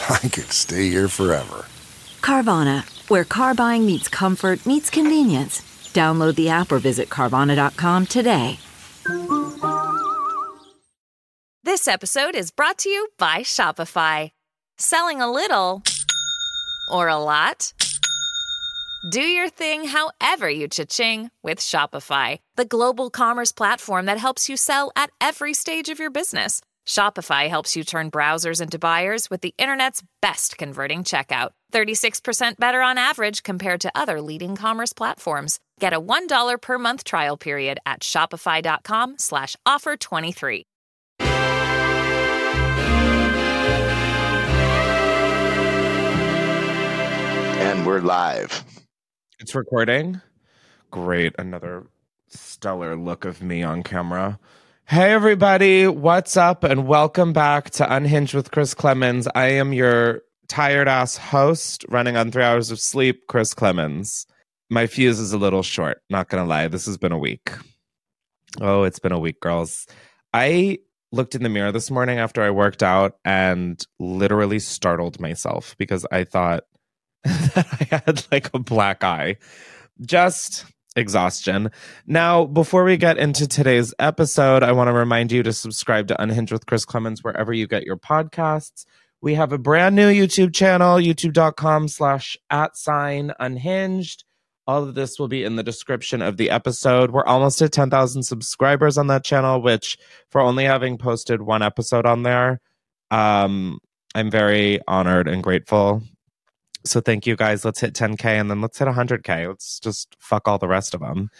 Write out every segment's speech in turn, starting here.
I could stay here forever. Carvana, where car buying meets comfort, meets convenience. Download the app or visit Carvana.com today. This episode is brought to you by Shopify. Selling a little or a lot? Do your thing however you cha-ching with Shopify, the global commerce platform that helps you sell at every stage of your business. Shopify helps you turn browsers into buyers with the internet's best converting checkout. 36% better on average compared to other leading commerce platforms. Get a $1 per month trial period at shopify.com slash offer 23. And we're live. It's recording. Great. Another stellar look of me on camera. Hey, everybody. What's up? And welcome back to Unhinged with Chris Klemens. I am your tired ass host running on three hours of sleep, Chris Klemens. My fuse is a little short. Not going to lie. This has been a week. Oh, it's been a week, girls. I looked in the mirror this morning after I worked out and literally startled myself because I thought that I had like a black eye. Just exhaustion. Now, before we get into today's episode, I want to remind you to subscribe to Unhinged with Chris Klemens wherever you get your podcasts. We have a brand new YouTube channel, youtube.com slash at sign unhinged. All of this will be in the description of the episode. We're almost at 10,000 subscribers on that channel, which for only having posted one episode on there, um, I'm very honored and grateful so thank you guys. Let's hit 10K and then let's hit 100K. Let's just fuck all the rest of them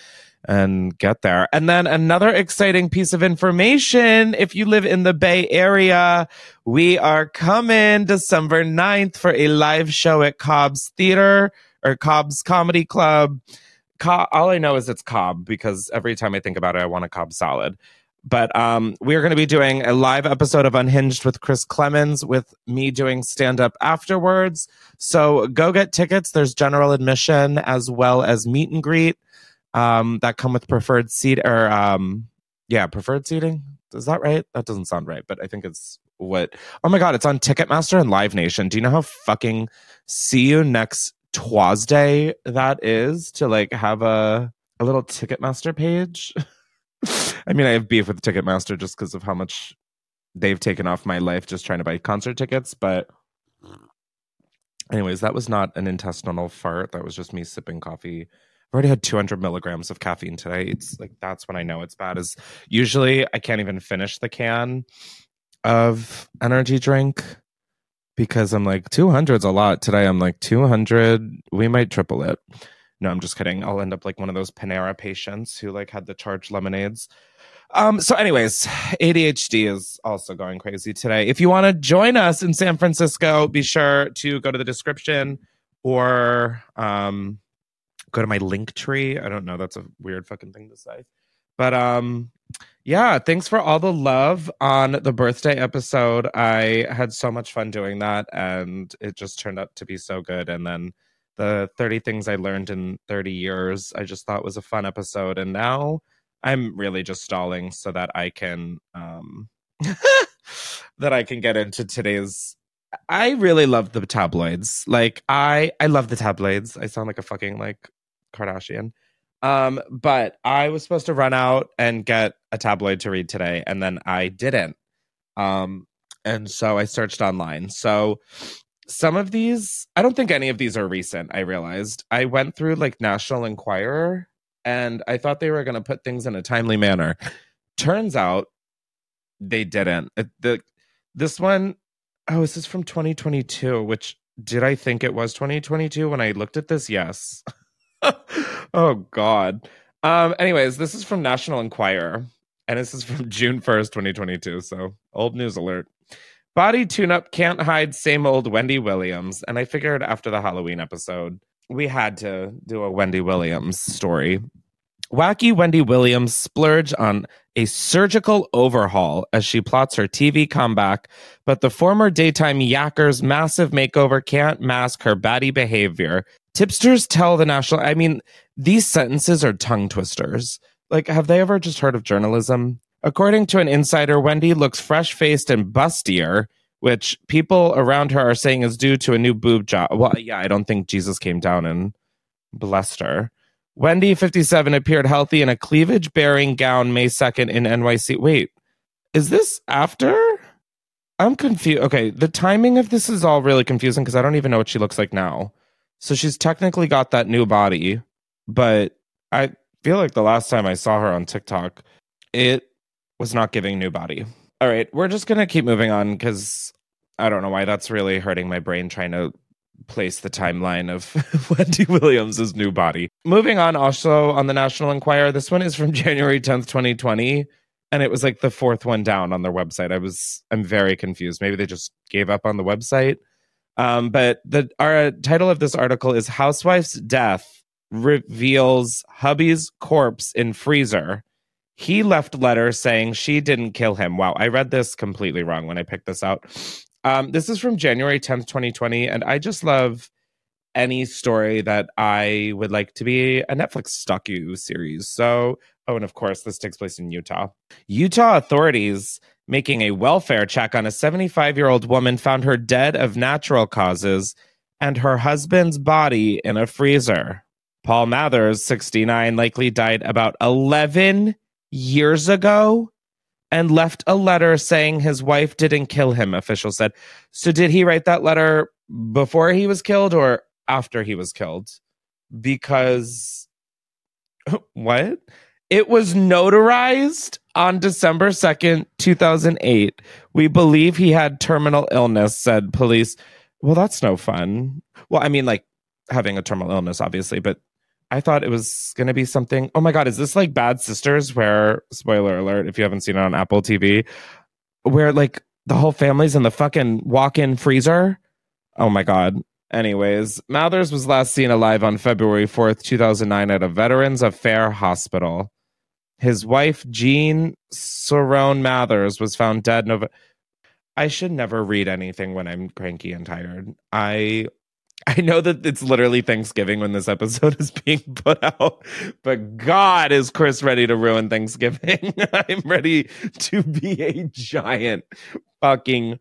and get there. And then another exciting piece of information. If you live in the Bay Area, we are coming December 9th for a live show at Cobb's Theater or Cobb's Comedy Club. All I know is it's Cobb because every time I think about it, I want a Cobb salad. But um, we're going to be doing a live episode of Unhinged with Chris Klemens with me doing stand up afterwards. So go get tickets. There's general admission as well as meet and greet um, that come with preferred seat or um, yeah, preferred seating. Is that right? That doesn't sound right, but I think it's what. Oh my god, it's on Ticketmaster and Live Nation. Do you know how fucking see you next Tuesday that is to like have a a little Ticketmaster page? I mean, I have beef with Ticketmaster just because of how much they've taken off my life just trying to buy concert tickets. But, anyways, that was not an intestinal fart. That was just me sipping coffee. I've already had 200 milligrams of caffeine today. It's like that's when I know it's bad. Is usually I can't even finish the can of energy drink because I'm like 200's a lot. Today I'm like 200. We might triple it. No, I'm just kidding. I'll end up like one of those Panera patients who like had the charged lemonades. Um, so, anyways, ADHD is also going crazy today. If you want to join us in San Francisco, be sure to go to the description or um, go to my Linktree. I don't know. That's a weird fucking thing to say. But um, yeah, thanks for all the love on the birthday episode. I had so much fun doing that, and it just turned out to be so good. And then the 30 things I learned in 30 years, I just thought was a fun episode. And now I'm really just stalling so that I can um that I can get into today's I really love the tabloids. Like I I love the tabloids. I sound like a fucking like Kardashian. Um but I was supposed to run out and get a tabloid to read today and then I didn't. Um and so I searched online. So some of these, I don't think any of these are recent. I realized I went through like National Enquirer and I thought they were going to put things in a timely manner. Turns out they didn't. The this one, oh, this is from 2022. Which did I think it was 2022 when I looked at this? Yes. oh God. Um. Anyways, this is from National Enquirer, and this is from June 1st, 2022. So old news alert. Body tune up can't hide same old Wendy Williams. And I figured after the Halloween episode, we had to do a Wendy Williams story. Wacky Wendy Williams splurged on a surgical overhaul as she plots her TV comeback, but the former daytime yacker's massive makeover can't mask her batty behavior. Tipsters tell the national, I mean, these sentences are tongue twisters. Like, have they ever just heard of journalism? According to an insider, Wendy looks fresh faced and bustier, which people around her are saying is due to a new boob job. Well, yeah, I don't think Jesus came down and blessed her. Wendy, 57, appeared healthy in a cleavage bearing gown May 2nd in NYC. Wait, is this after? I'm confused. Okay, the timing of this is all really confusing because I don't even know what she looks like now. So she's technically got that new body, but I feel like the last time I saw her on TikTok, it was not giving new body. All right, we're just to keep moving on because I don't know why that's really hurting my brain trying to place the timeline of Wendy Williams' new body. Moving on, also on the National Enquirer, this one is from January 10th, 2020. And it was like the fourth one down on their website. I was, I'm very confused. Maybe they just gave up on the website. Um, but the our title of this article is Housewife's Death Reveals Hubby's Corpse in Freezer. He left letter saying she didn't kill him. Wow, I read this completely wrong when I picked this out. Um, this is from January 10th, 2020, and I just love any story that I would like to be a Netflix docu series. So, oh, and of course, this takes place in Utah. Utah authorities making a welfare check on a 75 year old woman found her dead of natural causes and her husband's body in a freezer. Paul Mathers, 69, likely died about 11 years ago and left a letter saying his wife didn't kill him, officials said. So, did he write that letter before he was killed or after he was killed? Because, what? It was notarized on December 2nd, 2008. We believe he had terminal illness, said police. Well, that's no fun. Well, I mean, like having a terminal illness, obviously, but I thought it was going to be something. Oh my God, is this like Bad Sisters, where, spoiler alert, if you haven't seen it on Apple TV, where like the whole family's in the fucking walk in freezer? Oh my God. Anyways, Mathers was last seen alive on February 4th, 2009, at a Veterans Affair hospital. His wife, Jean Souron Mathers, was found dead. I should never read anything when I'm cranky and tired. I I know that it's literally Thanksgiving when this episode is being put out, but God, is Chris ready to ruin Thanksgiving? I'm ready to be a giant fucking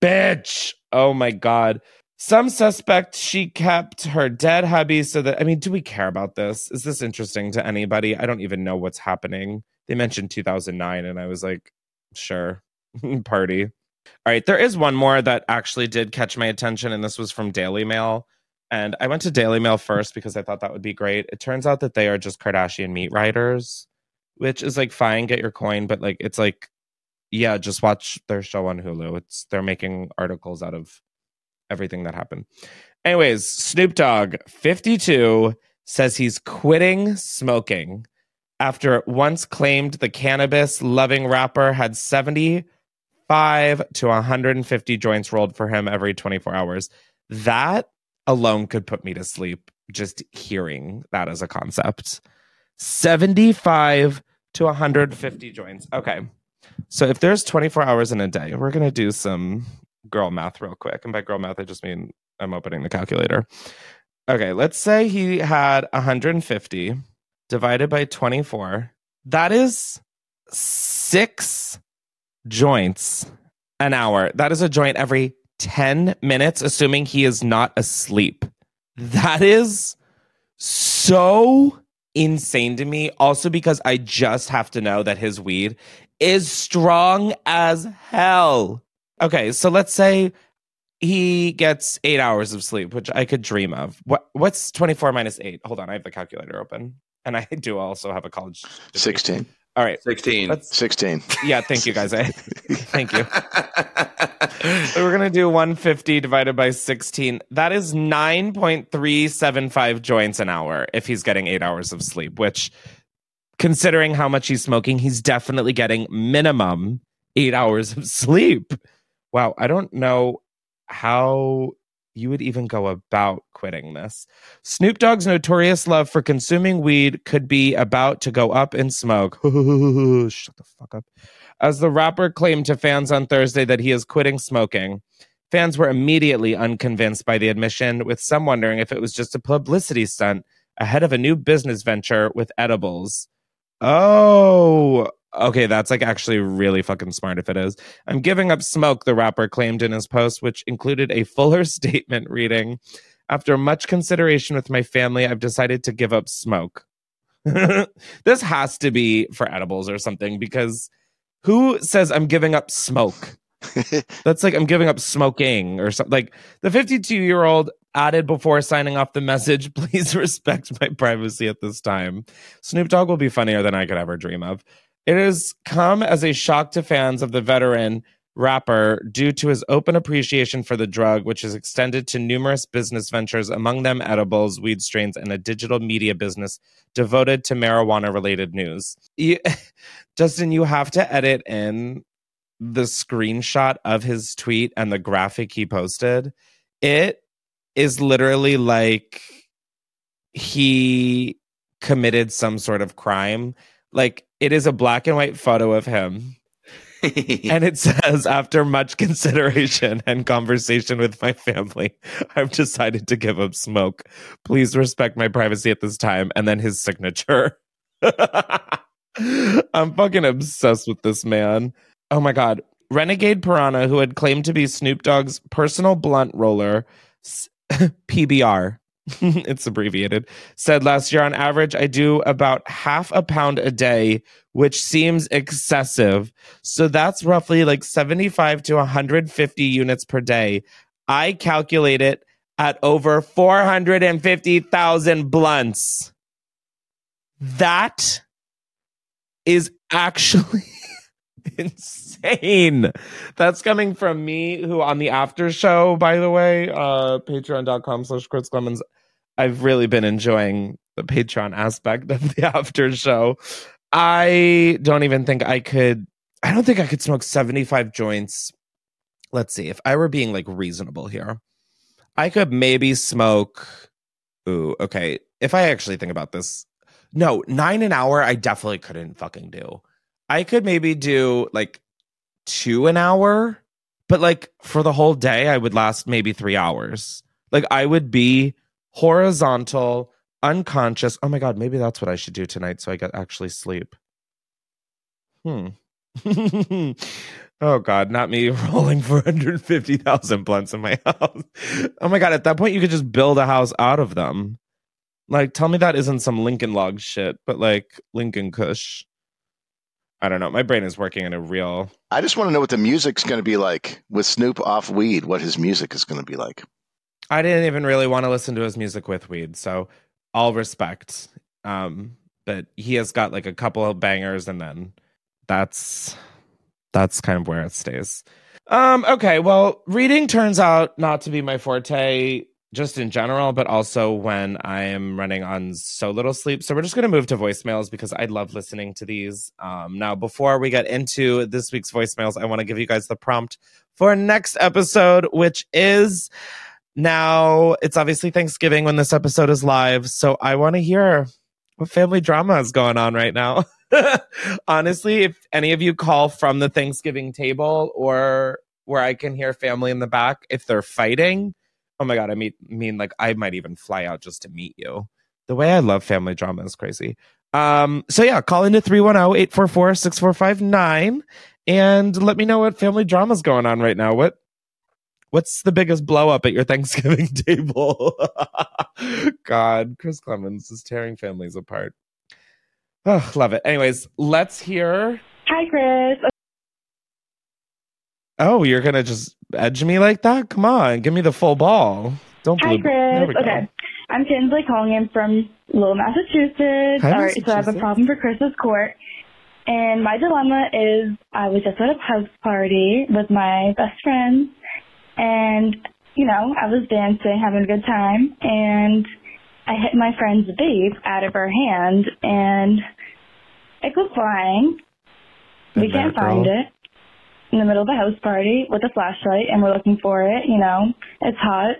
bitch. Oh my God. Some suspect she kept her dead hubby so that, I mean, do we care about this? Is this interesting to anybody? I don't even know what's happening. They mentioned 2009, and I was like, sure, party. All right, there is one more that actually did catch my attention, and this was from Daily Mail. And I went to Daily Mail first because I thought that would be great. It turns out that they are just Kardashian meat riders, which is like fine, get your coin, but like it's like, yeah, just watch their show on Hulu. It's they're making articles out of everything that happened. Anyways, Snoop Dogg, 52, says he's quitting smoking after once claimed the cannabis loving rapper had 70 5 to 150 joints rolled for him every 24 hours. That alone could put me to sleep just hearing that as a concept. 75 to 150 joints. Okay. So if there's 24 hours in a day, we're going to do some girl math real quick. And by girl math, I just mean I'm opening the calculator. Okay, let's say he had 150 divided by 24. That is six joints an hour. That is a joint every 10 minutes, assuming he is not asleep. That is so insane to me. Also, because I just have to know that his weed is strong as hell. Okay, so let's say he gets eight hours of sleep, which I could dream of. What what's 24 minus eight? Hold on, I have the calculator open. And I do also have a college. degree. 16. All right. 16. Let's 16. yeah, thank you guys. I, thank you. So we're gonna do 150 divided by 16. That is 9.375 joints an hour if he's getting eight hours of sleep, which considering how much he's smoking, he's definitely getting minimum eight hours of sleep. Wow, I don't know how you would even go about quitting this. Snoop Dogg's notorious love for consuming weed could be about to go up in smoke. Shut the fuck up. As the rapper claimed to fans on Thursday that he is quitting smoking, fans were immediately unconvinced by the admission, with some wondering if it was just a publicity stunt ahead of a new business venture with edibles. Oh, okay. That's like actually really fucking smart if it is. I'm giving up smoke, the rapper claimed in his post, which included a fuller statement reading After much consideration with my family, I've decided to give up smoke. this has to be for edibles or something because who says I'm giving up smoke? That's like I'm giving up smoking or something. Like the 52 year old added before signing off the message, please respect my privacy at this time. Snoop Dogg will be funnier than I could ever dream of. It has come as a shock to fans of the veteran rapper due to his open appreciation for the drug, which is extended to numerous business ventures, among them edibles, weed strains, and a digital media business devoted to marijuana related news. You, Justin, you have to edit in the screenshot of his tweet and the graphic he posted. It is literally like he committed some sort of crime. Like it is a black and white photo of him. and it says, after much consideration and conversation with my family, I've decided to give up smoke. Please respect my privacy at this time. And then his signature. I'm fucking obsessed with this man. Oh my God. Renegade Piranha, who had claimed to be Snoop Dogg's personal blunt roller, PBR, it's abbreviated, said last year on average, I do about half a pound a day, which seems excessive. So that's roughly like 75 to 150 units per day. I calculate it at over 450,000 blunts. That is actually insane. That's coming from me, who on the after show, by the way, uh, patreon.com slash Chris Klemens. I've really been enjoying the Patreon aspect of the after show. I don't even think I could, I don't think I could smoke 75 joints. Let's see, if I were being like reasonable here, I could maybe smoke. Ooh, okay. If I actually think about this, no, nine an hour, I definitely couldn't fucking do. I could maybe do like two an hour, but like for the whole day, I would last maybe three hours. Like I would be horizontal, unconscious. Oh my God, maybe that's what I should do tonight so I get actually sleep. Hmm. oh God, not me rolling 450,000 blunts in my house. Oh my God, at that point, you could just build a house out of them. Like, tell me that isn't some Lincoln log shit, but like Lincoln Kush. I don't know. My brain is working in a real. I just want to know what the music's going to be like with Snoop off weed, what his music is going to be like. I didn't even really want to listen to his music with weed, so all respect. Um, but he has got like a couple of bangers, and then that's that's kind of where it stays. Um, okay, well, reading turns out not to be my forte just in general, but also when I am running on so little sleep. So we're just going to move to voicemails because I love listening to these. Um, now, before we get into this week's voicemails, I want to give you guys the prompt for next episode, which is now it's obviously Thanksgiving when this episode is live. So I want to hear what family drama is going on right now. Honestly, if any of you call from the Thanksgiving table or where I can hear family in the back, if they're fighting, oh my God, I mean, mean like I might even fly out just to meet you. The way I love family drama is crazy. Um, so yeah, call into 310-844-6459 and let me know what family drama is going on right now. What what's the biggest blow up at your Thanksgiving table? God, Chris Klemens is tearing families apart. Oh, love it. Anyways, let's hear. Hi, Chris. Oh, you're gonna just edge me like that? Come on, give me the full ball. Don't Hi, blue- Chris. Okay. I'm Kinsley calling in from Lowell, Massachusetts. Hi, All right, so I have a problem for Chris's court. And my dilemma is I was just at a house party with my best friend. And, you know, I was dancing, having a good time. And I hit my friend's vape out of her hand. And it goes flying. we can't find girl. it in the middle of a house party with a flashlight and we're looking for it, you know. It's hot.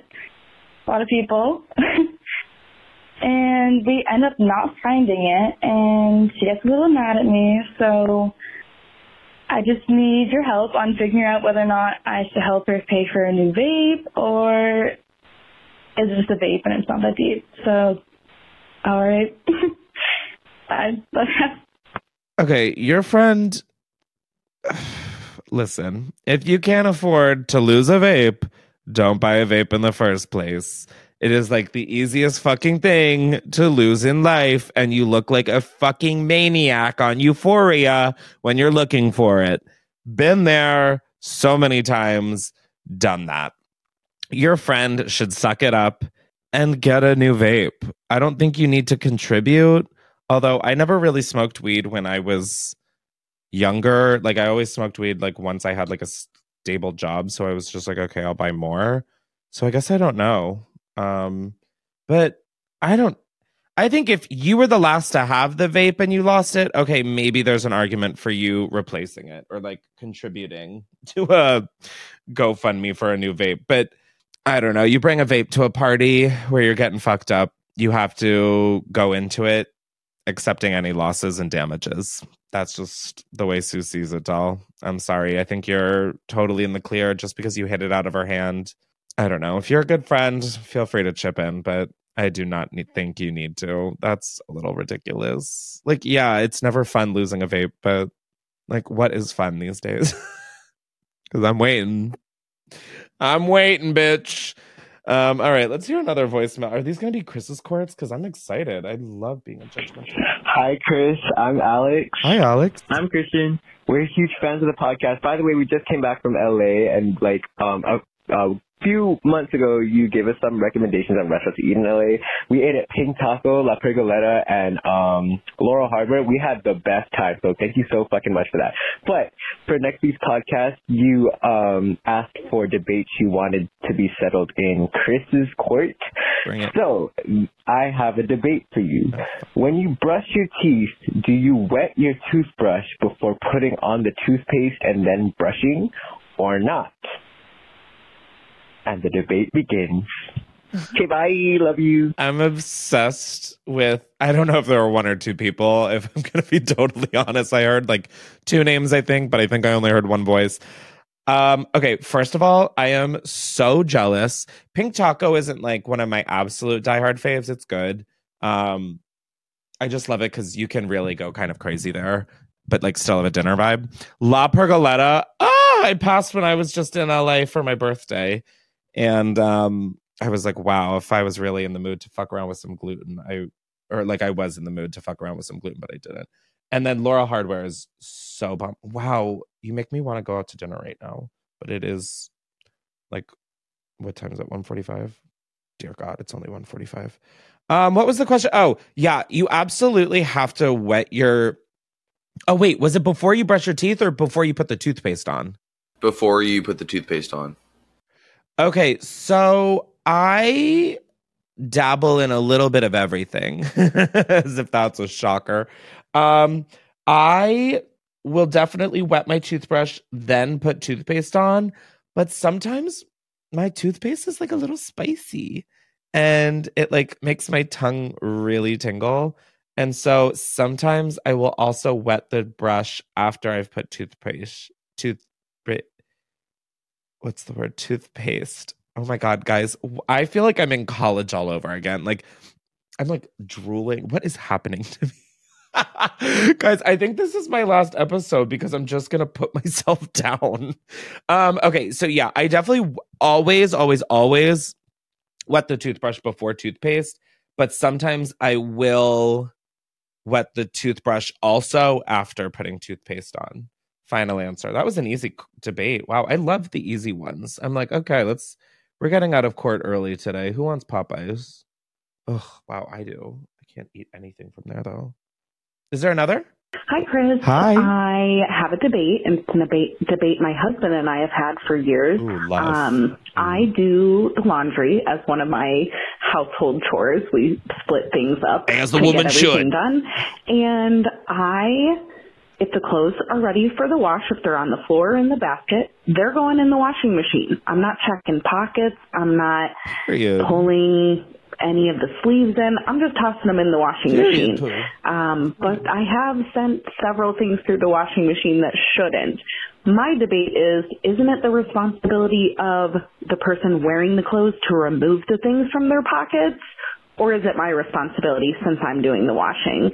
A lot of people. and we end up not finding it and she gets a little mad at me, so I just need your help on figuring out whether or not I should help her pay for a new vape or is just a vape and it's not that deep. So alright. Bye. Okay, your friend. Listen, if you can't afford to lose a vape, don't buy a vape in the first place. It is like the easiest fucking thing to lose in life, and you look like a fucking maniac on Euphoria when you're looking for it. Been there so many times, done that. Your friend should suck it up and get a new vape. I don't think you need to contribute. Although I never really smoked weed when I was younger. Like I always smoked weed like once I had like a stable job. So I was just like, okay, I'll buy more. So I guess I don't know. Um, but I don't I think if you were the last to have the vape and you lost it, okay, maybe there's an argument for you replacing it or like contributing to a GoFundMe for a new vape. But I don't know. You bring a vape to a party where you're getting fucked up, you have to go into it accepting any losses and damages. That's just the way Sue sees it, doll. I'm sorry. I think you're totally in the clear just because you hit it out of her hand. I don't know. If you're a good friend, feel free to chip in, but I do not need, think you need to. That's a little ridiculous. Like, yeah, it's never fun losing a vape, but like, what is fun these days? Because I'm waiting. I'm waiting, bitch. Um, all right, let's hear another voicemail. Are these going to be Chris's courts? Because I'm excited. I love being a judgmental. Hi, Chris. I'm Alex. Hi, Alex. I'm Christian. We're huge fans of the podcast. By the way, we just came back from LA, and like um a, a few months ago, you gave us some recommendations on restaurants to eat in LA. We ate at Pink Taco, La Pergoleta, and um Laurel Hardware. We had the best time. So thank you so fucking much for that. But for next week's podcast, you um asked for debates you wanted to be settled in Chris's court. Bring it. So, I have a debate for you. When you brush your teeth, do you wet your toothbrush before putting on the toothpaste and then brushing, or not? And the debate begins. Okay, bye. Love you. I'm obsessed with. I don't know if there are one or two people. If I'm going to be totally honest, I heard like two names, I think, but I think I only heard one voice. Um, okay, first of all, I am so jealous. Pink Taco isn't like one of my absolute diehard faves. It's good. Um, I just love it because you can really go kind of crazy there, but like still have a dinner vibe. La Pergoleta. Ah, I passed when I was just in LA for my birthday. And um I was like, wow, if I was really in the mood to fuck around with some gluten, I or like I was in the mood to fuck around with some gluten, but I didn't. And then Laurel Hardware is so bummed. Wow, you make me want to go out to dinner right now. But it is like what time is it? 145? Dear God, it's only 145. Um, what was the question? Oh, yeah, you absolutely have to wet your Oh wait, was it before you brush your teeth or before you put the toothpaste on? before you put the toothpaste on. Okay, so I dabble in a little bit of everything, as if that's a shocker. Um, I will definitely wet my toothbrush, then put toothpaste on, but sometimes my toothpaste is like a little spicy and it like makes my tongue really tingle. And so sometimes I will also wet the brush after I've put toothpaste tooth what's the word? Toothpaste. Oh my god guys i feel like i'm in college all over again. Like i'm like drooling. What is happening to me? Guys i think this is my last episode because i'm just gonna put myself down. Um okay so yeah i definitely always always always wet the toothbrush before toothpaste but sometimes i will wet the toothbrush also after putting toothpaste on final answer. That was an easy debate. Wow, I love the easy ones. I'm like, okay, let's. We're getting out of court early today. Who wants Popeyes? Oh, wow, I do. I can't eat anything from there though. Is there another? Hi, Chris. Hi. I have a debate, and it's a debate, debate my husband and I have had for years. Ooh, love. Um, I do the laundry as one of my household chores. We split things up As the to woman get should. done. And I, if the clothes are ready for the wash, if they're on the floor or in the basket, they're going in the washing machine. I'm not checking pockets. I'm not pulling any of the sleeves in. I'm just tossing them in the washing machine. Um, but I have sent several things through the washing machine that shouldn't. My debate is, isn't it the responsibility of the person wearing the clothes to remove the things from their pockets? Or is it my responsibility since I'm doing the washing?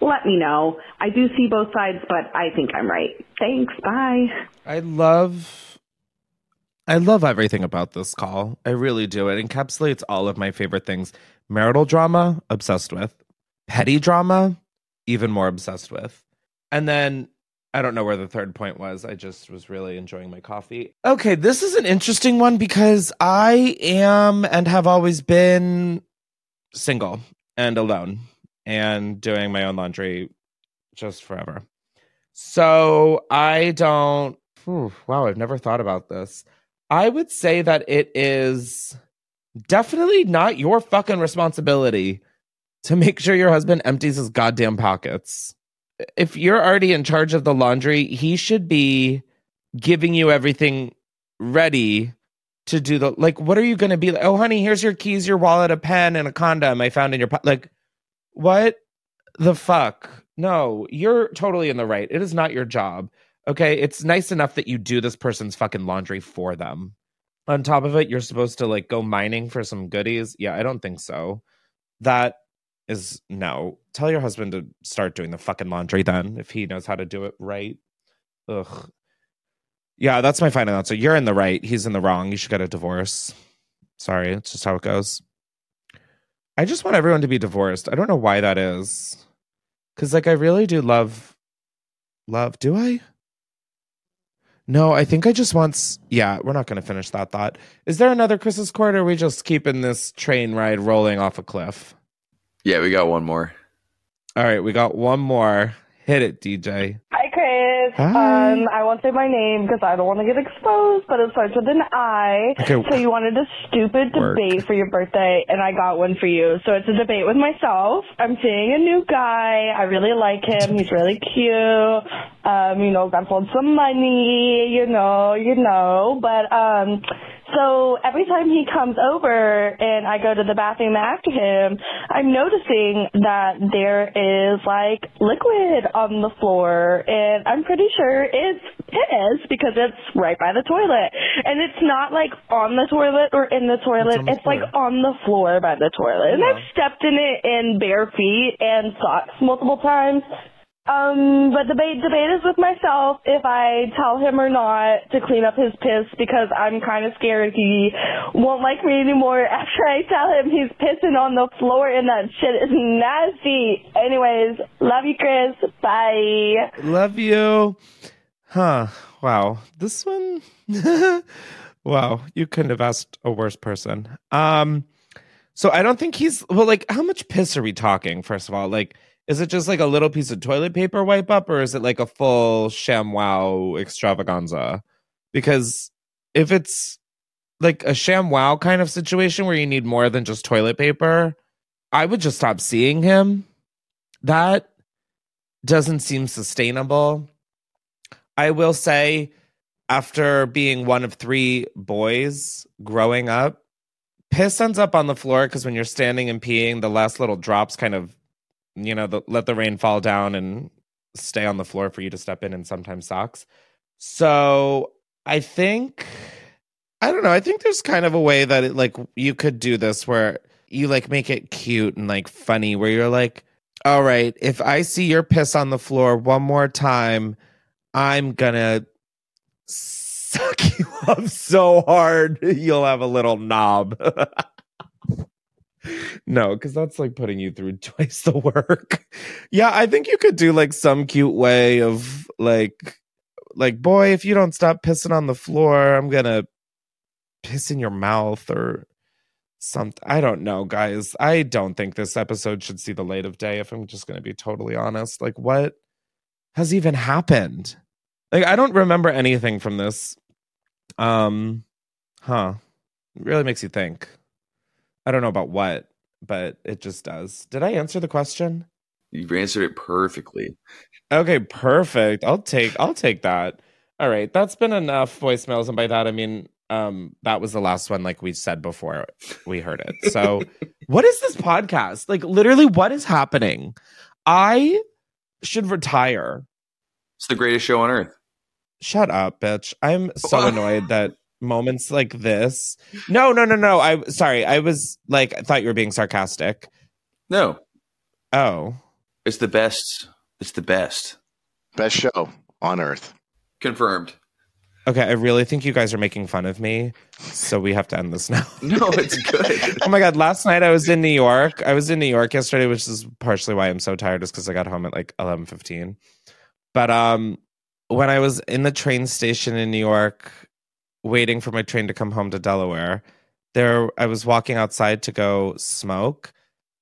Let me know. I do see both sides, but I think I'm right. Thanks. Bye. I love I love everything about this call. I really do. It encapsulates all of my favorite things. Marital drama, obsessed with. Petty drama, even more obsessed with. And then I don't know where the third point was. I just was really enjoying my coffee. Okay, this is an interesting one because I am and have always been single and alone and doing my own laundry just forever. So I don't. Whew, wow, I've never thought about this. I would say that it is definitely not your fucking responsibility to make sure your husband empties his goddamn pockets. If you're already in charge of the laundry, he should be giving you everything ready to do the like what are you going to be like oh honey here's your keys your wallet a pen and a condom i found in your po-. like what the fuck? No you're totally in the right. It is not your job. Okay? It's nice enough that you do this person's fucking laundry for them. On top of it you're supposed to like go mining for some goodies. Yeah i don't think so. That is no. Tell your husband to start doing the fucking laundry then if he knows how to do it right. Ugh. Yeah that's my final answer you're in the right. He's in the wrong. You should get a divorce. Sorry it's just how it goes i just want everyone to be divorced. I don't know why that is. Because like i really do love love do i? No i think i just want yeah we're not going to finish that thought. Is there another Chris's court or are we just keeping this train ride rolling off a cliff? Yeah, we got one more. all right we got one more. Hit it dj Chris. Hi. Um, I won't say my name because I don't want to get exposed, but it starts with an I. Okay. So you wanted a stupid Work. debate for your birthday, and I got one for you. So it's a debate with myself. I'm seeing a new guy. I really like him. He's really cute. Um, you know, got some money. You know, you know. But um, so every time he comes over and I go to the bathroom after him, I'm noticing that there is like liquid on the floor and I'm pretty sure it's piss because it's right by the toilet. And it's not like on the toilet or in the toilet. on the It's, like on the floor by the toilet. And I've stepped in it in bare feet and socks multiple times. Um, but debate debate is with myself if I tell him or not to clean up his piss because I'm kind of scared he won't like me anymore after I tell him he's pissing on the floor and that shit is nasty. Anyways, love you, Chris. Bye. Love you. Huh. Wow. This one. wow. You couldn't have asked a worse person. Um, so I don't think he's well, like, how much piss are we talking, first of all? Like, is it just like a little piece of toilet paper wipe up, or is it like a full ShamWow extravaganza? Because if it's like a ShamWow kind of situation where you need more than just toilet paper, I would just stop seeing him. That doesn't seem sustainable. I will say, after being one of three boys growing up, piss ends up on the floor because when you're standing and peeing, the last little drops kind of, you know, the, let the rain fall down and stay on the floor for you to step in and sometimes socks. So I think, I don't know, I think there's kind of a way that it like you could do this where you like make it cute and like funny where you're like, all right, if I see your piss on the floor one more time, I'm gonna suck you up so hard you'll have a little knob. no, because that's like putting you through twice the work. yeah, I think you could do like some cute way of like like, boy, if you don't stop pissing on the floor, I'm gonna piss in your mouth or something. I don't know, guys. I don't think this episode should see the light of day. If I'm just gonna be totally honest, like, what has even happened? Like, I don't remember anything from this. Um, huh? It really makes you think. I don't know about what, but it just does. Did I answer the question? You've answered it perfectly. Okay, perfect. I'll take I'll take that. All right, that's been enough voicemails, and by that I mean um that was the last one, like we said before we heard it. So, what is this podcast? Like, literally, what is happening? I should retire. It's the greatest show on earth. Shut up, bitch. I'm so annoyed that moments like this. No, no, no, no. I sorry. I was like, I thought you were being sarcastic. No. Oh. It's the best. It's the best. Best show on earth. Confirmed. Okay, I really think you guys are making fun of me, so we have to end this now. No, it's good. oh my god, last night I was in New York. I was in New York yesterday, which is partially why I'm so tired, is because I got home at like eleven fifteen. But um, when I was in the train station in New York, waiting for my train to come home to Delaware, there I was walking outside to go smoke,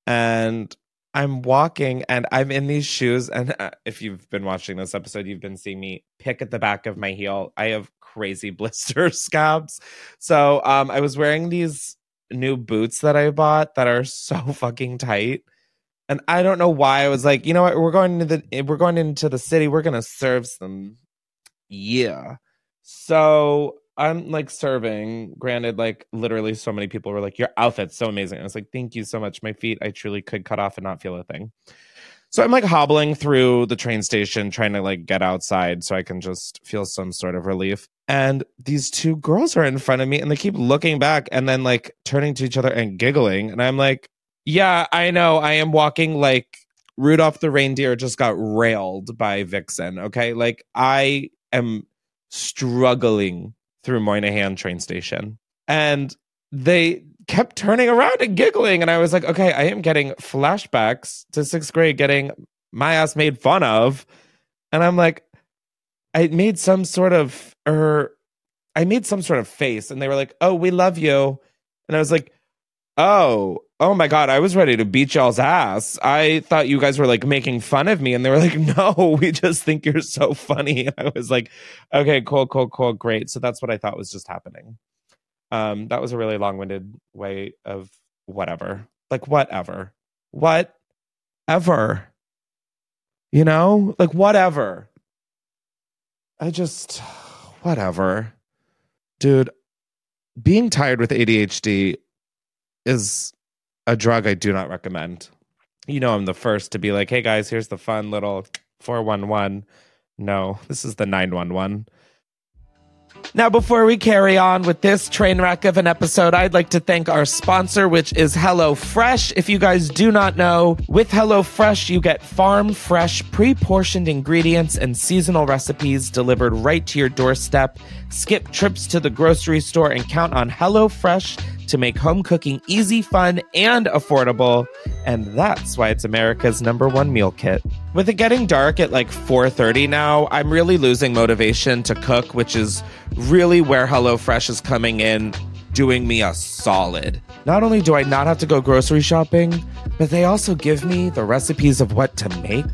and I'm walking and I'm in these shoes. And uh, if you've been watching this episode, you've been seeing me pick at the back of my heel. I have crazy blister scabs. So um, I was wearing these new boots that I bought that are so fucking tight. And I don't know why I was like, you know what, we're going to the we're going into the city, we're gonna serve some yeah. So I'm like serving. Granted, like literally, so many people were like, "Your outfit's so amazing." I was like, "Thank you so much." My feet, I truly could cut off and not feel a thing. So I'm like hobbling through the train station, trying to like get outside so I can just feel some sort of relief. And these two girls are in front of me, and they keep looking back and then like turning to each other and giggling. And I'm like, "Yeah, I know. I am walking like Rudolph the reindeer just got railed by Vixen." Okay, like I am struggling through Moynihan train station. And they kept turning around and giggling. And I was like, okay, I am getting flashbacks to sixth grade getting my ass made fun of. And I'm like, I made some sort of, or I made some sort of face. And they were like, oh, we love you. And I was like, oh, oh my God, I was ready to beat y'all's ass. I thought you guys were like making fun of me. And they were like, no, we just think you're so funny. And I was like, okay, cool, cool, cool, great. So that's what I thought was just happening. Um, that was a really long winded way of whatever. Like, whatever. Whatever. You know, like, whatever. I just, whatever. Dude, being tired with ADHD is a drug I do not recommend. You know, I'm the first to be like, hey guys, here's the fun little 411. No, this is the 911. Now, before we carry on with this train wreck of an episode, I'd like to thank our sponsor, which is HelloFresh. If you guys do not know, with HelloFresh, you get farm fresh, pre portioned ingredients and seasonal recipes delivered right to your doorstep. Skip trips to the grocery store and count on HelloFresh to make home cooking easy, fun, and affordable. And that's why it's America's number one meal kit. With it getting dark at like 4:30 now, I'm really losing motivation to cook, which is really where HelloFresh is coming in, doing me a solid. Not only do I not have to go grocery shopping, but they also give me the recipes of what to make,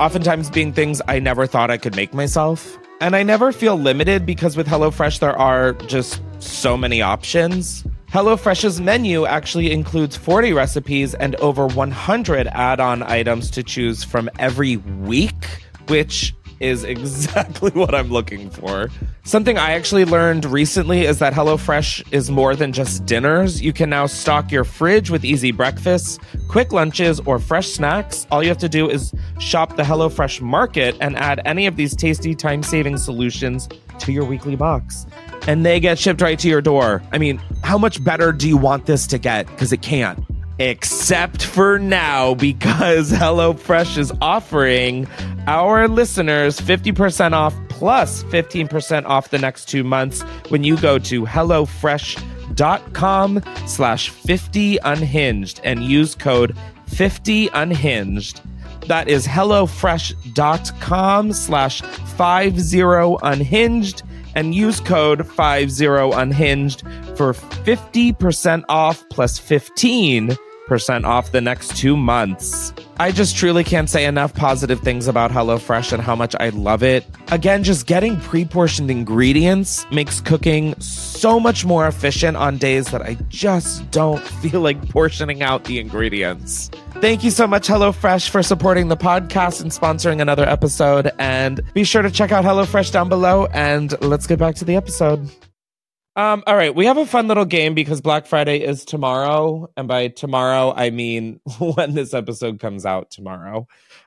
oftentimes being things I never thought I could make myself. And I never feel limited because with HelloFresh, there are just so many options. HelloFresh's menu actually includes 40 recipes and over 100 add on items to choose from every week, which is exactly what I'm looking for. Something I actually learned recently is that HelloFresh is more than just dinners. You can now stock your fridge with easy breakfasts, quick lunches, or fresh snacks. All you have to do is shop the HelloFresh market and add any of these tasty time saving solutions to your weekly box. And they get shipped right to your door. I mean, how much better do you want this to get? Because it can't except for now because HelloFresh is offering our listeners 50% off plus 15% off the next two months when you go to HelloFresh.com slash 50 unhinged and use code 50 unhinged. That is HelloFresh.com slash 50 unhinged and use code 50 unhinged for 50% off 15% off the next two months. I just truly can't say enough positive things about HelloFresh and how much I love it. Again, just getting pre portioned ingredients makes cooking so much more efficient on days that I just don't feel like portioning out the ingredients. Thank you so much, HelloFresh, for supporting the podcast and sponsoring another episode. And be sure to check out HelloFresh down below. And let's get back to the episode. Um, all right, we have a fun little game because Black Friday is tomorrow, and by tomorrow I mean when this episode comes out tomorrow.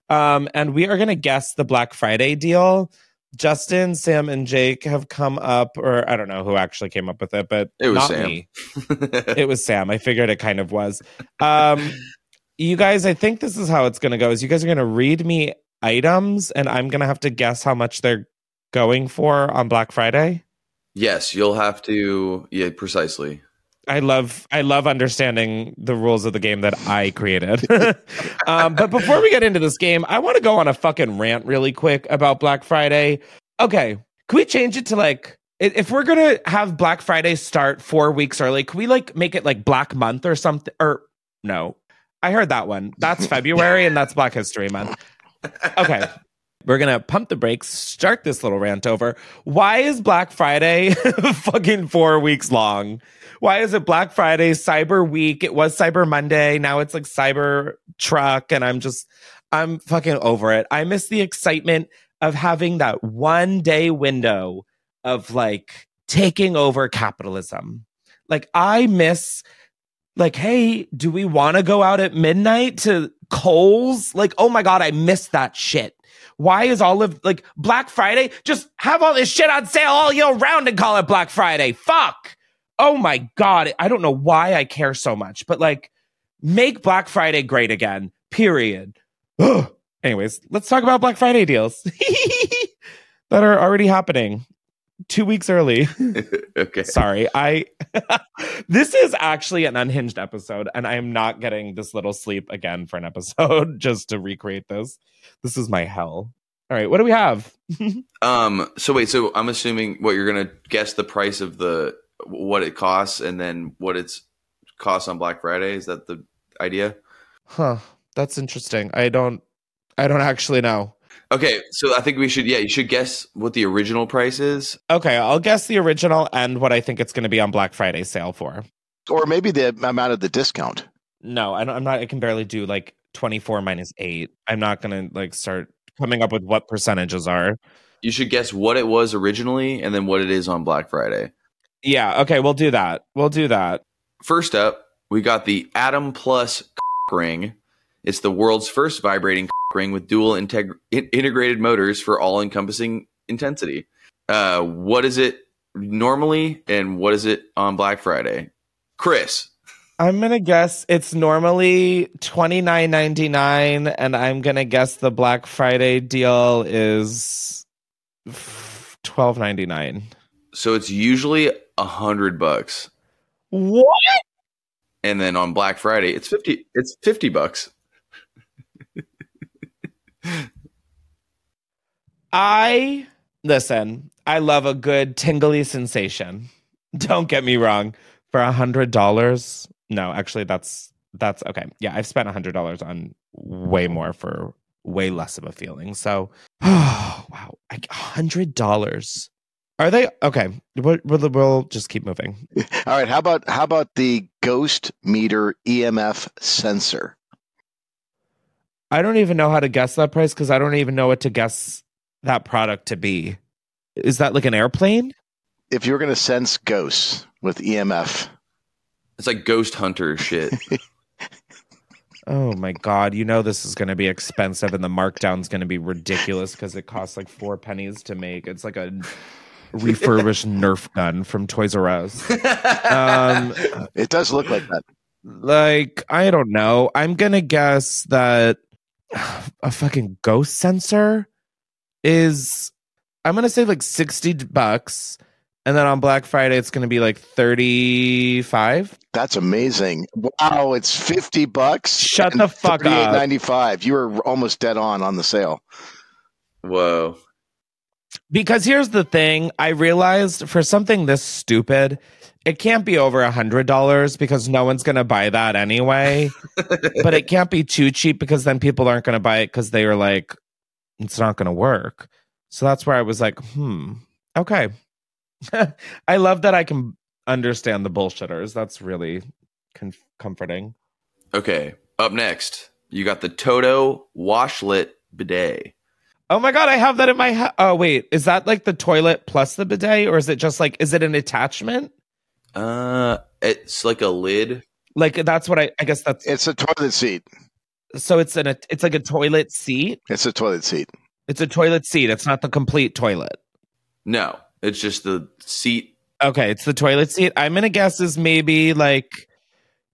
Um, and we are gonna guess the Black Friday deal. Justin, Sam, and Jake have come up, or I don't know who actually came up with it, but It was Sam. me. it was Sam. I figured it kind of was. Um, you guys, I think this is how it's gonna go. Is you guys are gonna read me items, and I'm gonna have to guess how much they're going for on Black Friday. Yes, you'll have to. Yeah, precisely. I love I love understanding the rules of the game that I created. um, but before we get into this game, I want to go on a fucking rant really quick about Black Friday. Okay, can we change it to like if we're gonna have Black Friday start four weeks early? Can we like make it like Black Month or something? Or no, I heard that one. That's February and that's Black History Month. Okay. We're gonna pump the brakes, start this little rant over. Why is Black Friday fucking four weeks long? Why is it Black Friday, Cyber Week? It was Cyber Monday. Now it's like Cyber Truck, and I'm just, I'm fucking over it. I miss the excitement of having that one day window of like taking over capitalism. Like, I miss, like, hey, do we want to go out at midnight to Kohl's? Like, oh my God, I miss that shit. Why is all of like Black Friday? Just have all this shit on sale all year round and call it Black Friday. Fuck. Oh my God. I don't know why I care so much, but like make Black Friday great again. Period. Ugh. Anyways, let's talk about Black Friday deals that are already happening two weeks early. okay. Sorry. I this is actually an unhinged episode, and I am not getting this little sleep again for an episode just to recreate this. This is my hell. All right, what do we have? Um. So wait. So I'm assuming what you're gonna guess the price of the what it costs, and then what it's costs on Black Friday. Is that the idea? Huh. That's interesting. I don't I don't actually know. Okay. So I think we should. Yeah, you should guess what the original price is. Okay, I'll guess the original and what I think it's going to be on Black Friday sale for. Or maybe the amount of the discount. No, I don't, I'm not. I can barely do like 24 minus eight. I'm not going to like start coming up with what percentages are. You should guess what it was originally, and then what it is on Black Friday. Yeah. Okay, we'll do that. We'll do that. First up, we got the Atom Plus ring. It's the world's first vibrating ring with dual integ- integrated motors for all-encompassing intensity. Uh, what is it normally, and what is it on Black Friday? Chris, I'm gonna guess it's normally twenty nine ninety nine, and I'm gonna guess the Black Friday deal is twelve ninety nine. so it's usually a hundred bucks, What? and then on Black Friday it's fifty. It's fifty bucks. I listen. I love a good tingly sensation. Don't get me wrong. For a hundred dollars, no, actually, that's that's okay. Yeah, I've spent a hundred dollars on way more for way less of a feeling. So, oh, wow, a hundred dollars. Are they okay? We'll, we'll, we'll just keep moving. All right. How about how about the Ghost Meter EMF sensor? I don't even know how to guess that price because I don't even know what to guess that product to be. Is that like an airplane? If you're going to sense ghosts with EMF, It's like Ghost Hunter shit. Oh my god, you know this is going to be expensive and the markdown's going to be ridiculous because it costs like four pennies to make. It's like a refurbished Nerf gun from Toys R Us. Um, it does look like that. like, I don't know. I'm going to guess that a fucking ghost sensor is, I'm going to say like 60 bucks And then on Black Friday, it's going to be like 35. That's amazing. Wow, it's 50 bucks. Shut the fuck up. 38.95. You were almost dead on on the sale. Whoa. Because here's the thing I realized for something this stupid, it can't be over a $100 because no one's going to buy that anyway. but it can't be too cheap because then people aren't going to buy it because they are like, it's not going to work. So that's where I was like, hmm, okay. I love that I can understand the bullshitters. That's really con- comforting. Okay. Up next, you got the Toto washlet bidet. Oh my god, I have that in my ha- Oh wait, is that like the toilet plus the bidet or is it just like is it an attachment? Uh it's like a lid. Like that's what I I guess that's It's a toilet seat. so it's an it's like a toilet seat. It's a toilet seat. It's a toilet seat. It's not the complete toilet. No, it's just the seat. Okay, it's the toilet seat. I'm gonna guess is maybe like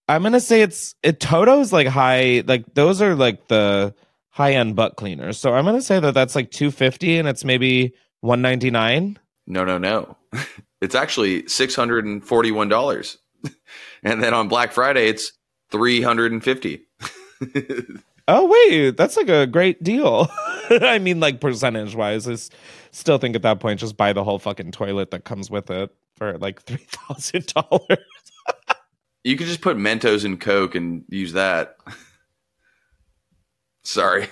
I'm gonna say it's it Toto's like high like those are like the high end butt cleaners. So I'm gonna say that that's like 250 and it's maybe 199. No, no, no. It's actually $641. and then on Black Friday it's 350. Oh wait, that's like a great deal. I mean, like percentage wise, I still think at that point just buy the whole fucking toilet that comes with it for like three thousand dollars. You could just put Mentos and Coke and use that. Sorry.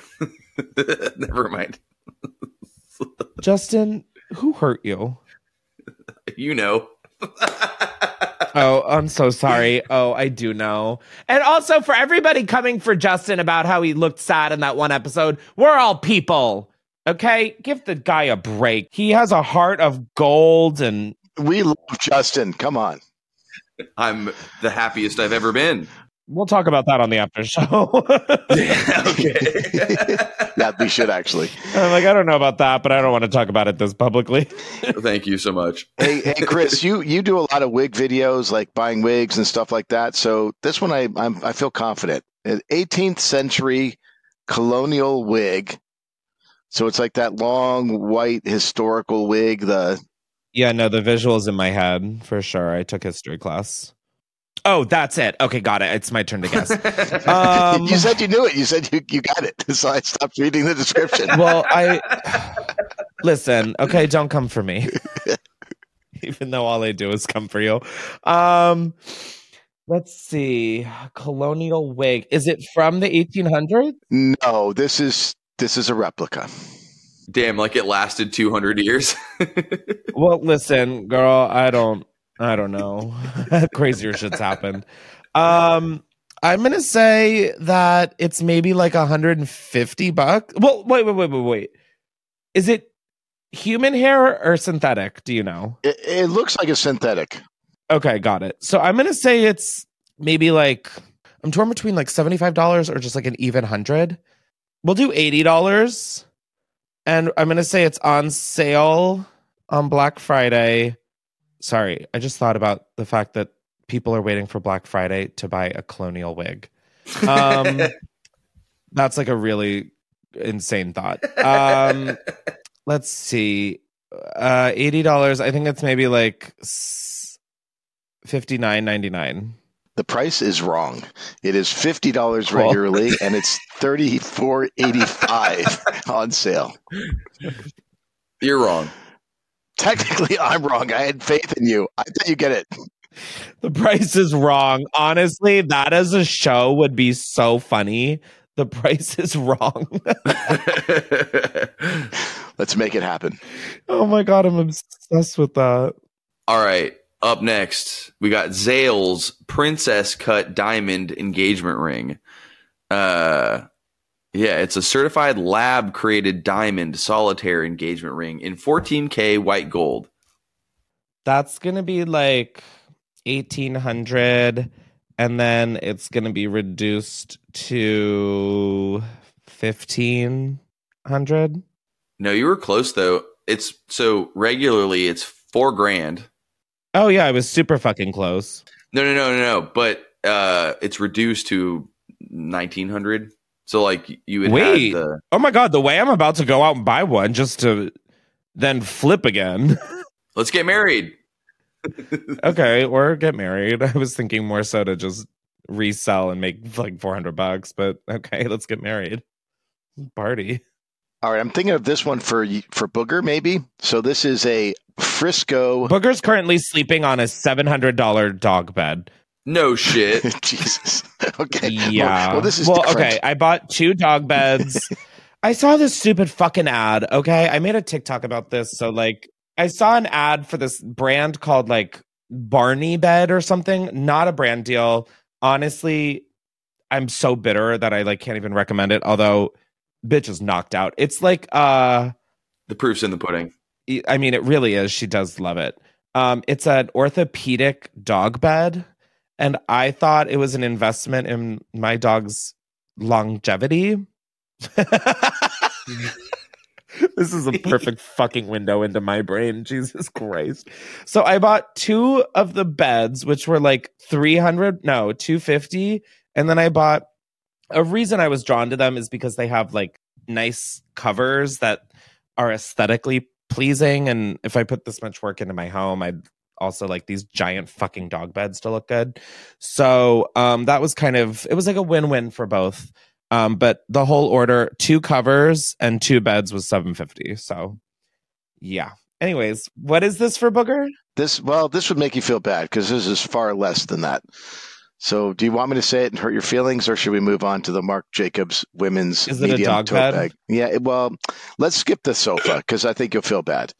Never mind. Justin, who hurt you? You know. Oh, I'm so sorry. Oh, I do know. And also for everybody coming for Justin about how he looked sad in that one episode, we're all people. Okay? Give the guy a break. He has a heart of gold and We love Justin. Come on. I'm the happiest I've ever been. We'll talk about that on the after show. okay. Yeah, we should actually. I'm like, I don't know about that, but I don't want to talk about it this publicly. Thank you so much. Hey, hey, Chris, you you do a lot of wig videos, like buying wigs and stuff like that. So this one, I I'm, I feel confident. An 18th century colonial wig. So it's like that long white historical wig. The Yeah, no, the visuals in my head for sure. I took history class. Oh, that's it. Okay, got it. It's my turn to guess. Um, you said you knew it. You said you, you got it. So I stopped reading the description. well, I listen. Okay, don't come for me. Even though all I do is come for you. Um, let's see. Colonial wig. Is it from the 1800s? No, this is this is a replica. Damn, like it lasted 200 years. Well, listen, girl. I don't. I don't know. Crazier shit's happened. Um, I'm gonna say that it's maybe like 150 bucks. Well, wait, wait, wait, wait, wait. Is it human hair or synthetic? Do you know? It, it looks like a synthetic. Okay, got it. So I'm gonna say it's maybe like I'm torn between like seventy-five dollars or just like an even hundred. We'll do eighty dollars, and I'm gonna say it's on sale on Black Friday. Sorry, I just thought about the fact that people are waiting for Black Friday to buy a colonial wig. Um, that's like a really insane thought. Um, let's see, uh, eighty dollars. I think it's maybe like fifty nine ninety nine. The price is wrong. It is fifty dollars Cool. regularly, and it's thirty four eighty five on sale. You're wrong. Technically, I'm wrong. I had faith in you. I thought you get it. The price is wrong. Honestly, that as a show would be so funny. The price is wrong. Let's make it happen. oh my god, I'm obsessed with that. All right. Up next, we got Zales Princess Cut Diamond Engagement Ring. Uh, yeah, it's a certified lab created diamond solitaire engagement ring in 14K white gold. That's gonna be like eighteen hundred, and then it's gonna be reduced to fifteen hundred. No, you were close though. It's so regularly it's four grand. Oh yeah, I was super fucking close. No, no, no, no, no. But uh, it's reduced to 1900. So like you would Wait. have the Oh my god, the way I'm about to go out and buy one just to then flip again. let's get married. okay, or get married. I was thinking more so to just resell and make like 400 bucks, but okay, let's get married. Party. All right, I'm thinking of this one for for Booger maybe. So this is a Frisco. Booger's currently sleeping on a $700 dog bed. No shit. Jesus. Okay. Yeah. Well, well, this is well, different. okay. I bought two dog beds. I saw this stupid fucking ad. Okay, I made a TikTok about this. So like, I saw an ad for this brand called like Barney Bed or something. Not a brand deal. Honestly, I'm so bitter that I like can't even recommend it. Although, bitch is knocked out. It's like uh, the proof's in the pudding. I mean, it really is. She does love it. Um, it's an orthopedic dog bed, and I thought it was an investment in my dog's longevity. this is a perfect fucking window into my brain. Jesus Christ. So I bought two of the beds, which were like 300, no, 250. And then I bought a reason I was drawn to them is because they have like nice covers that are aesthetically pleasing. And if I put this much work into my home, I'd also like these giant fucking dog beds to look good. So um that was kind of it was like a win-win for both. Um, but the whole order, two covers and two beds was 750. So yeah. Anyways, what is this for Booger? This well, this would make you feel bad because this is far less than that. So, do you want me to say it and hurt your feelings, or should we move on to the Marc Jacobs women's Is medium dog tote bed? bag? Yeah, well, let's skip the sofa because I think you'll feel bad.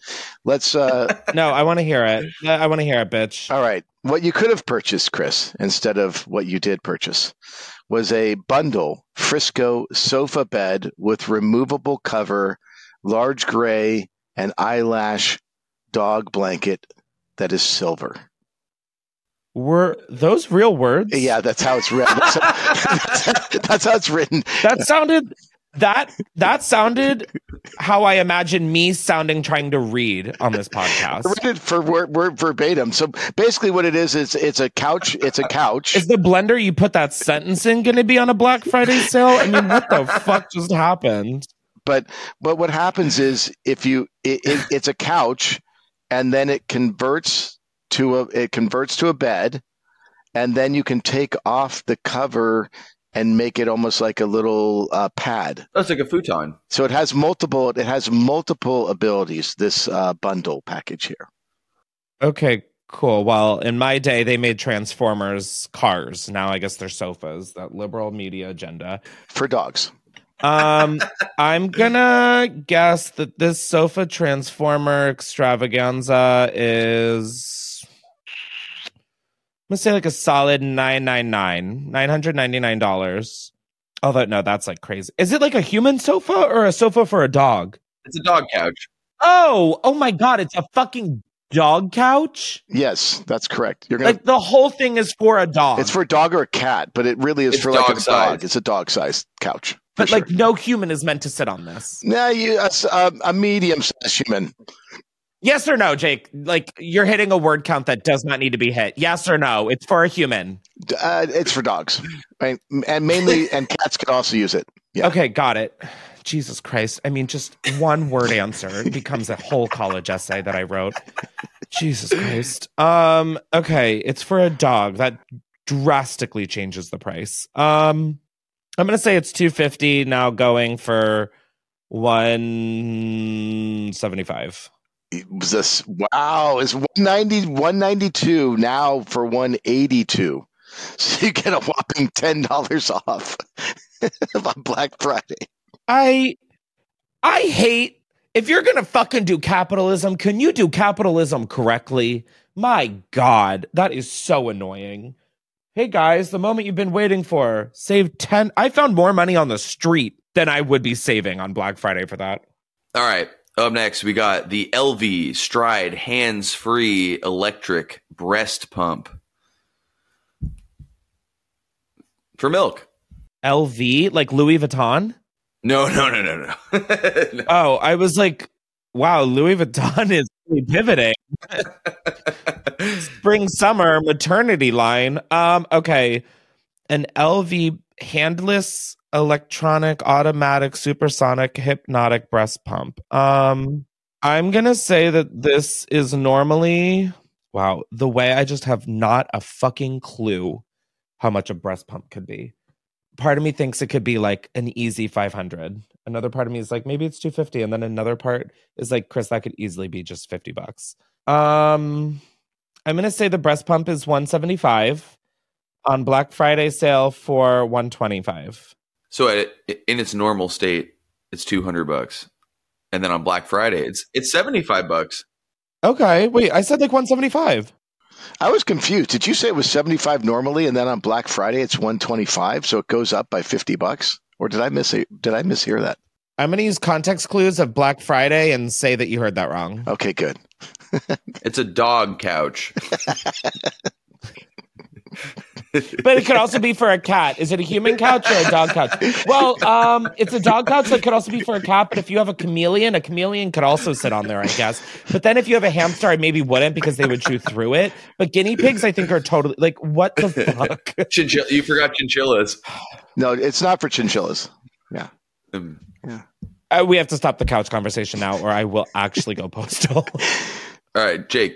Let's. uh No, I want to hear it. I want to hear it, bitch. All right, what you could have purchased, Chris, instead of what you did purchase, was a bundle Frisco sofa bed with removable cover, large gray, and eyelash dog blanket that is silver. Were those real words? Yeah, that's how it's written. That's how, that's how it's written. That sounded that that sounded how I imagine me sounding trying to read on this podcast. For word, word verbatim. So basically, what it is is it's a couch. It's a couch. Is the blender you put that sentence in going to be on a Black Friday sale? I mean, what the fuck just happened? but but what happens is if you it, it, it's a couch and then it converts to a it converts to a bed and then you can take off the cover and make it almost like a little uh, pad That's like a futon. so it has multiple it has multiple abilities this uh, bundle package here Okay, cool. Well, in my day, they made Transformers cars. Now I guess they're sofas. That liberal media agenda. for dogs Um, I'm gonna guess that this sofa transformer extravaganza is I'm gonna say like a solid nine nine nine nine hundred ninety nine dollars. Although no, that's like crazy. Is it like a human sofa or a sofa for a dog? It's a dog couch. Oh, oh my god, it's a fucking dog couch. yes that's correct you're gonna Like the whole thing is for a dog. it's for a dog or a cat but it really is It's for like a dog dog it's a dog sized couch but sure. like no human is meant to sit on this. no you a, a, a medium sized human Yes or no, Jake? Like you're hitting a word count that does not need to be hit. Yes or no? It's for a human. Uh, it's for dogs, right? and mainly, and cats can also use it. Yeah. Okay, got it. Jesus Christ. I mean, just one word answer becomes a whole college essay that I wrote. Jesus Christ. Um, okay, it's for a dog. That drastically changes the price. Um, I'm gonna say it's 250 now going for 175. It was this wow is 190 192 now for 182 so you get a whopping $10 off on black friday I I hate if you're gonna fucking do capitalism, can you do capitalism correctly? My God, that is so annoying. Hey guys, the moment you've been waiting for. Save 10. I found more money on the street than I would be saving on Black Friday for that. All right. Up next, we got the Elvie Stride hands free electric breast pump for milk. LV, like Louis Vuitton? No, no, no, no, no. No. Oh, I was like, wow, Louis Vuitton is really pivoting. Spring summer maternity line. Um, okay. An LV handless electronic automatic supersonic hypnotic breast pump. Um I'm gonna say that this is normally Wow. The way I just have not a fucking clue how much a breast pump could be. Part of me thinks it could be like an easy 500. Another part of me is like, maybe it's 250. And then another part is like, Chris, that could easily be just 50 bucks. Um, I'm to say the breast pump is 175 on Black Friday sale for 125. So at, in its normal state, it's two hundred bucks, and then on Black Friday, it's it's seventy five bucks. Okay. Wait, I said like 175. I was confused. Did you say it was 75 normally and then on Black Friday it's 125 so it goes up by 50 bucks? Or did I miss it? Did I mishear that? I'm going to use context clues of Black Friday and say that you heard that wrong. Okay, good. It's a dog couch. but it could also be for a cat. Is it a human couch or a dog couch? Well, um, it's a dog couch so it could also be for a cat. But if you have a chameleon, a chameleon could also sit on there, I guess. But then if you have a hamster, I maybe wouldn't because they would chew through it. But guinea pigs, I think, are totally like what the fuck. Chinchilla, you forgot chinchillas. No, it's not for chinchillas. Yeah. Um, Uh, we have to stop the couch conversation now, or I will actually go postal. all right, Jake.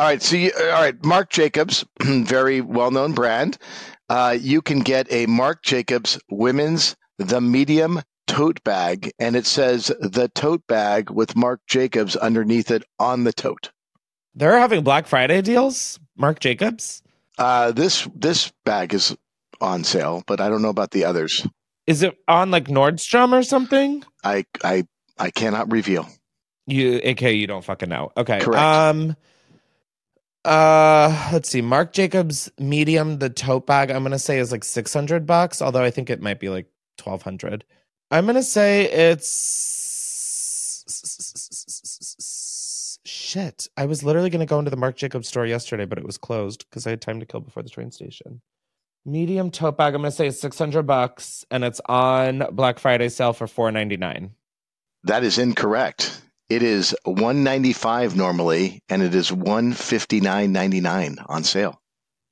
All right. So, you, all right. Marc Jacobs, very well known brand. Uh, you can get a Marc Jacobs women's the medium tote bag, and it says the tote bag with Marc Jacobs underneath it on the tote. They're having Black Friday deals. Marc Jacobs. Uh, this this bag is on sale, but I don't know about the others. Is it on like Nordstrom or something? I I I cannot reveal. You, aka, you don't fucking know. Okay. Correct. Um. Uh, let's see. Marc Jacobs medium, the tote bag. I'm gonna say is like six hundred bucks. Although I think it might be like twelve hundred. I'm gonna say it's shit. I was literally gonna go into the Marc Jacobs store yesterday, but it was closed because I had time to kill before the train station. Medium tote bag. I'm gonna say six hundred bucks, and it's on Black Friday sale for four ninety nine. That is incorrect. It is one ninety five normally, and it is one fifty nine ninety nine on sale.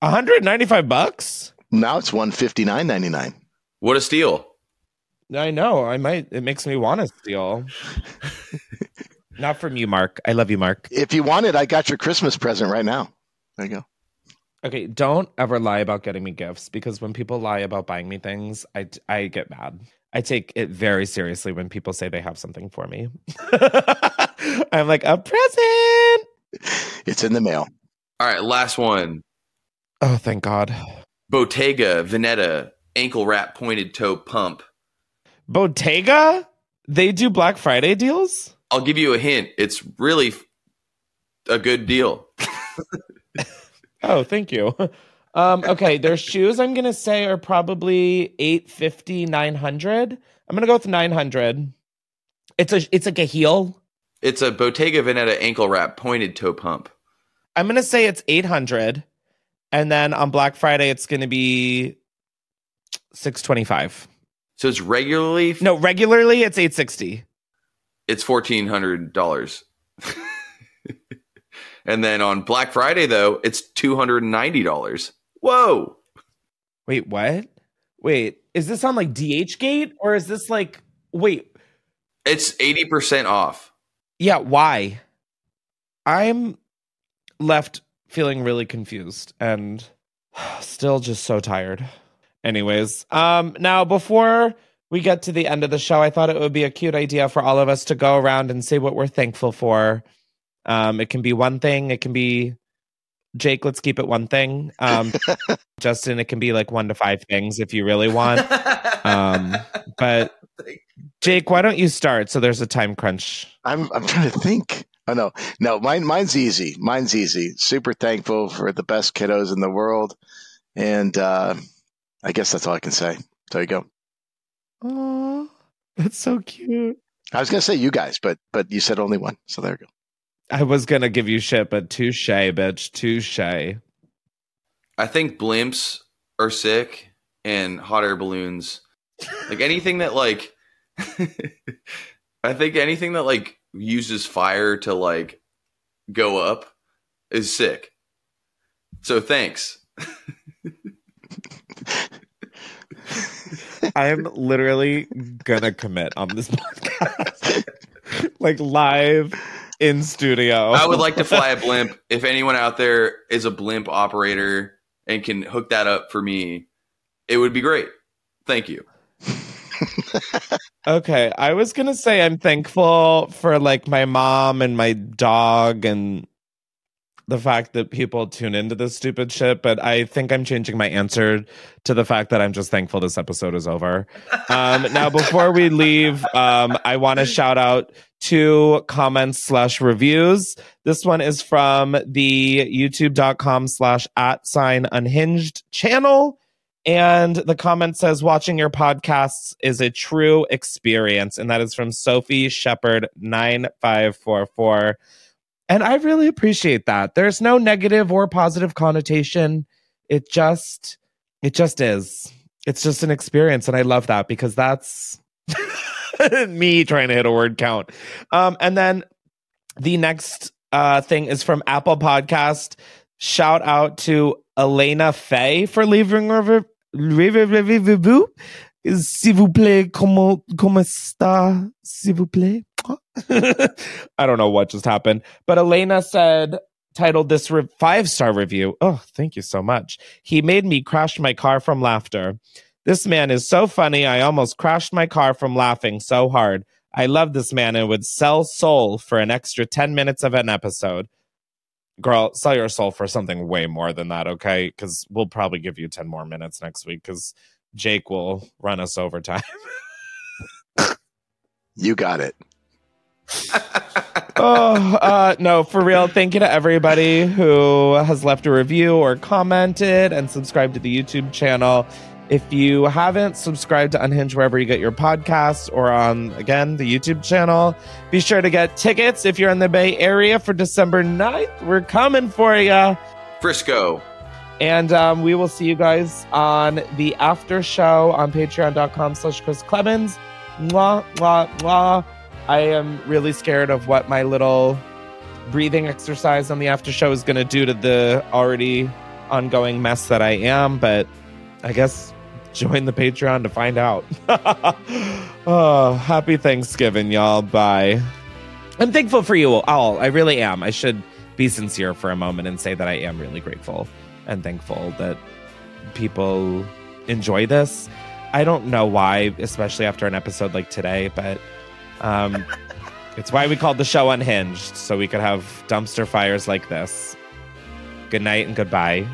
One hundred ninety five bucks. Now it's one fifty nine ninety nine. What a steal! I know. I might. It makes me want to steal. Not from you, Mark. I love you, Mark. If you want it, I got your Christmas present right now. There you go. Okay, don't ever lie about getting me gifts because when people lie about buying me things, I I get mad. I take it very seriously when people say they have something for me. I'm like a present. It's in the mail. All right, last one. Oh, thank God. Bottega Veneta ankle wrap pointed toe pump. Bottega? They do Black Friday deals? I'll give you a hint. It's really a good deal. Oh, thank you. Um, okay, their shoes I'm gonna say are probably 850, 900. I'm gonna go with 900. It's a it's like a heel. It's a Bottega Veneta ankle wrap pointed toe pump. I'm gonna say it's 800, and then on Black Friday it's gonna be 625. So it's regularly No, regularly it's 860. it's fourteen hundred dollars. and then on Black Friday though, it's two hundred and ninety dollars. Whoa. Wait, what? Wait, is this on like DH Gate or is this like wait? It's eighty percent off. Yeah, why? I'm left feeling really confused and still just so tired. Anyways, um now before we get to the end of the show, I thought it would be a cute idea for all of us to go around and say what we're thankful for. Um it can be one thing, it can be Jake, let's keep it one thing. Um Justin, it can be like one to five things if you really want. Um but Jake, why don't you start so there's a time crunch? I'm I'm trying to think. Oh no, no, mine mine's easy. Mine's easy. Super thankful for the best kiddos in the world, and uh, I guess that's all I can say. There you go. Oh, that's so cute. I was gonna say you guys, but but you said only one, so there you go. I was gonna give you shit, but touche, bitch, touche. I think blimps are sick and hot air balloons. Like anything that like I think anything that like uses fire to like go up is sick. So thanks. I'm literally gonna commit on this podcast, like live in studio. I would like to fly a blimp. If anyone out there is a blimp operator and can hook that up for me, it would be great. Thank you. Okay, I was gonna say I'm thankful for like my mom and my dog and the fact that people tune into this stupid shit, but I think I'm changing my answer to the fact that I'm just thankful this episode is over. Um, now, before we leave, um, I want to shout out two comments slash reviews. This one is from the youtube.com slash at sign unhinged channel. And the comment says, watching your podcasts is a true experience. And that is from Sophie Shepard 9544. And I really appreciate that. There's no negative or positive connotation. It just, it just is. It's just an experience. And I love that because that's me trying to hit a word count. Um, and then the next uh, thing is from Apple Podcast. Shout out to Elena Fay for leaving a re- re- re- re- review. S'il vous plaît, comment, comment está? S'il vous plaît. I don't know what just happened, but Elena said, titled this re- five star review. Oh, thank you so much. He made me crash my car from laughter. This man is so funny. I almost crashed my car from laughing so hard. I love this man and would sell soul for an extra 10 minutes of an episode. Girl, sell your soul for something way more than that, okay? Because we'll probably give you 10 more minutes next week because Jake will run us overtime. You got it. oh, uh, no, for real. Thank you to everybody who has left a review or commented and subscribed to the YouTube channel. If you haven't subscribed to Unhinged wherever you get your podcasts or on, again, the YouTube channel, be sure to get tickets if you're in the Bay Area for December 9th. We're coming for you. Frisco. And um, we will see you guys on the after show on patreon.com slash Chris Klemens. Mwah, mwah, mwah. I am really scared of what my little breathing exercise on the after show is going to do to the already ongoing mess that I am, but I guess join the Patreon to find out. oh, happy Thanksgiving, y'all. Bye. I'm thankful for you all. I really am. I should be sincere for a moment and say that I am really grateful and thankful that people enjoy this. I don't know why, especially after an episode like today, but um, it's why we called the show Unhinged, so we could have dumpster fires like this. Good night and goodbye.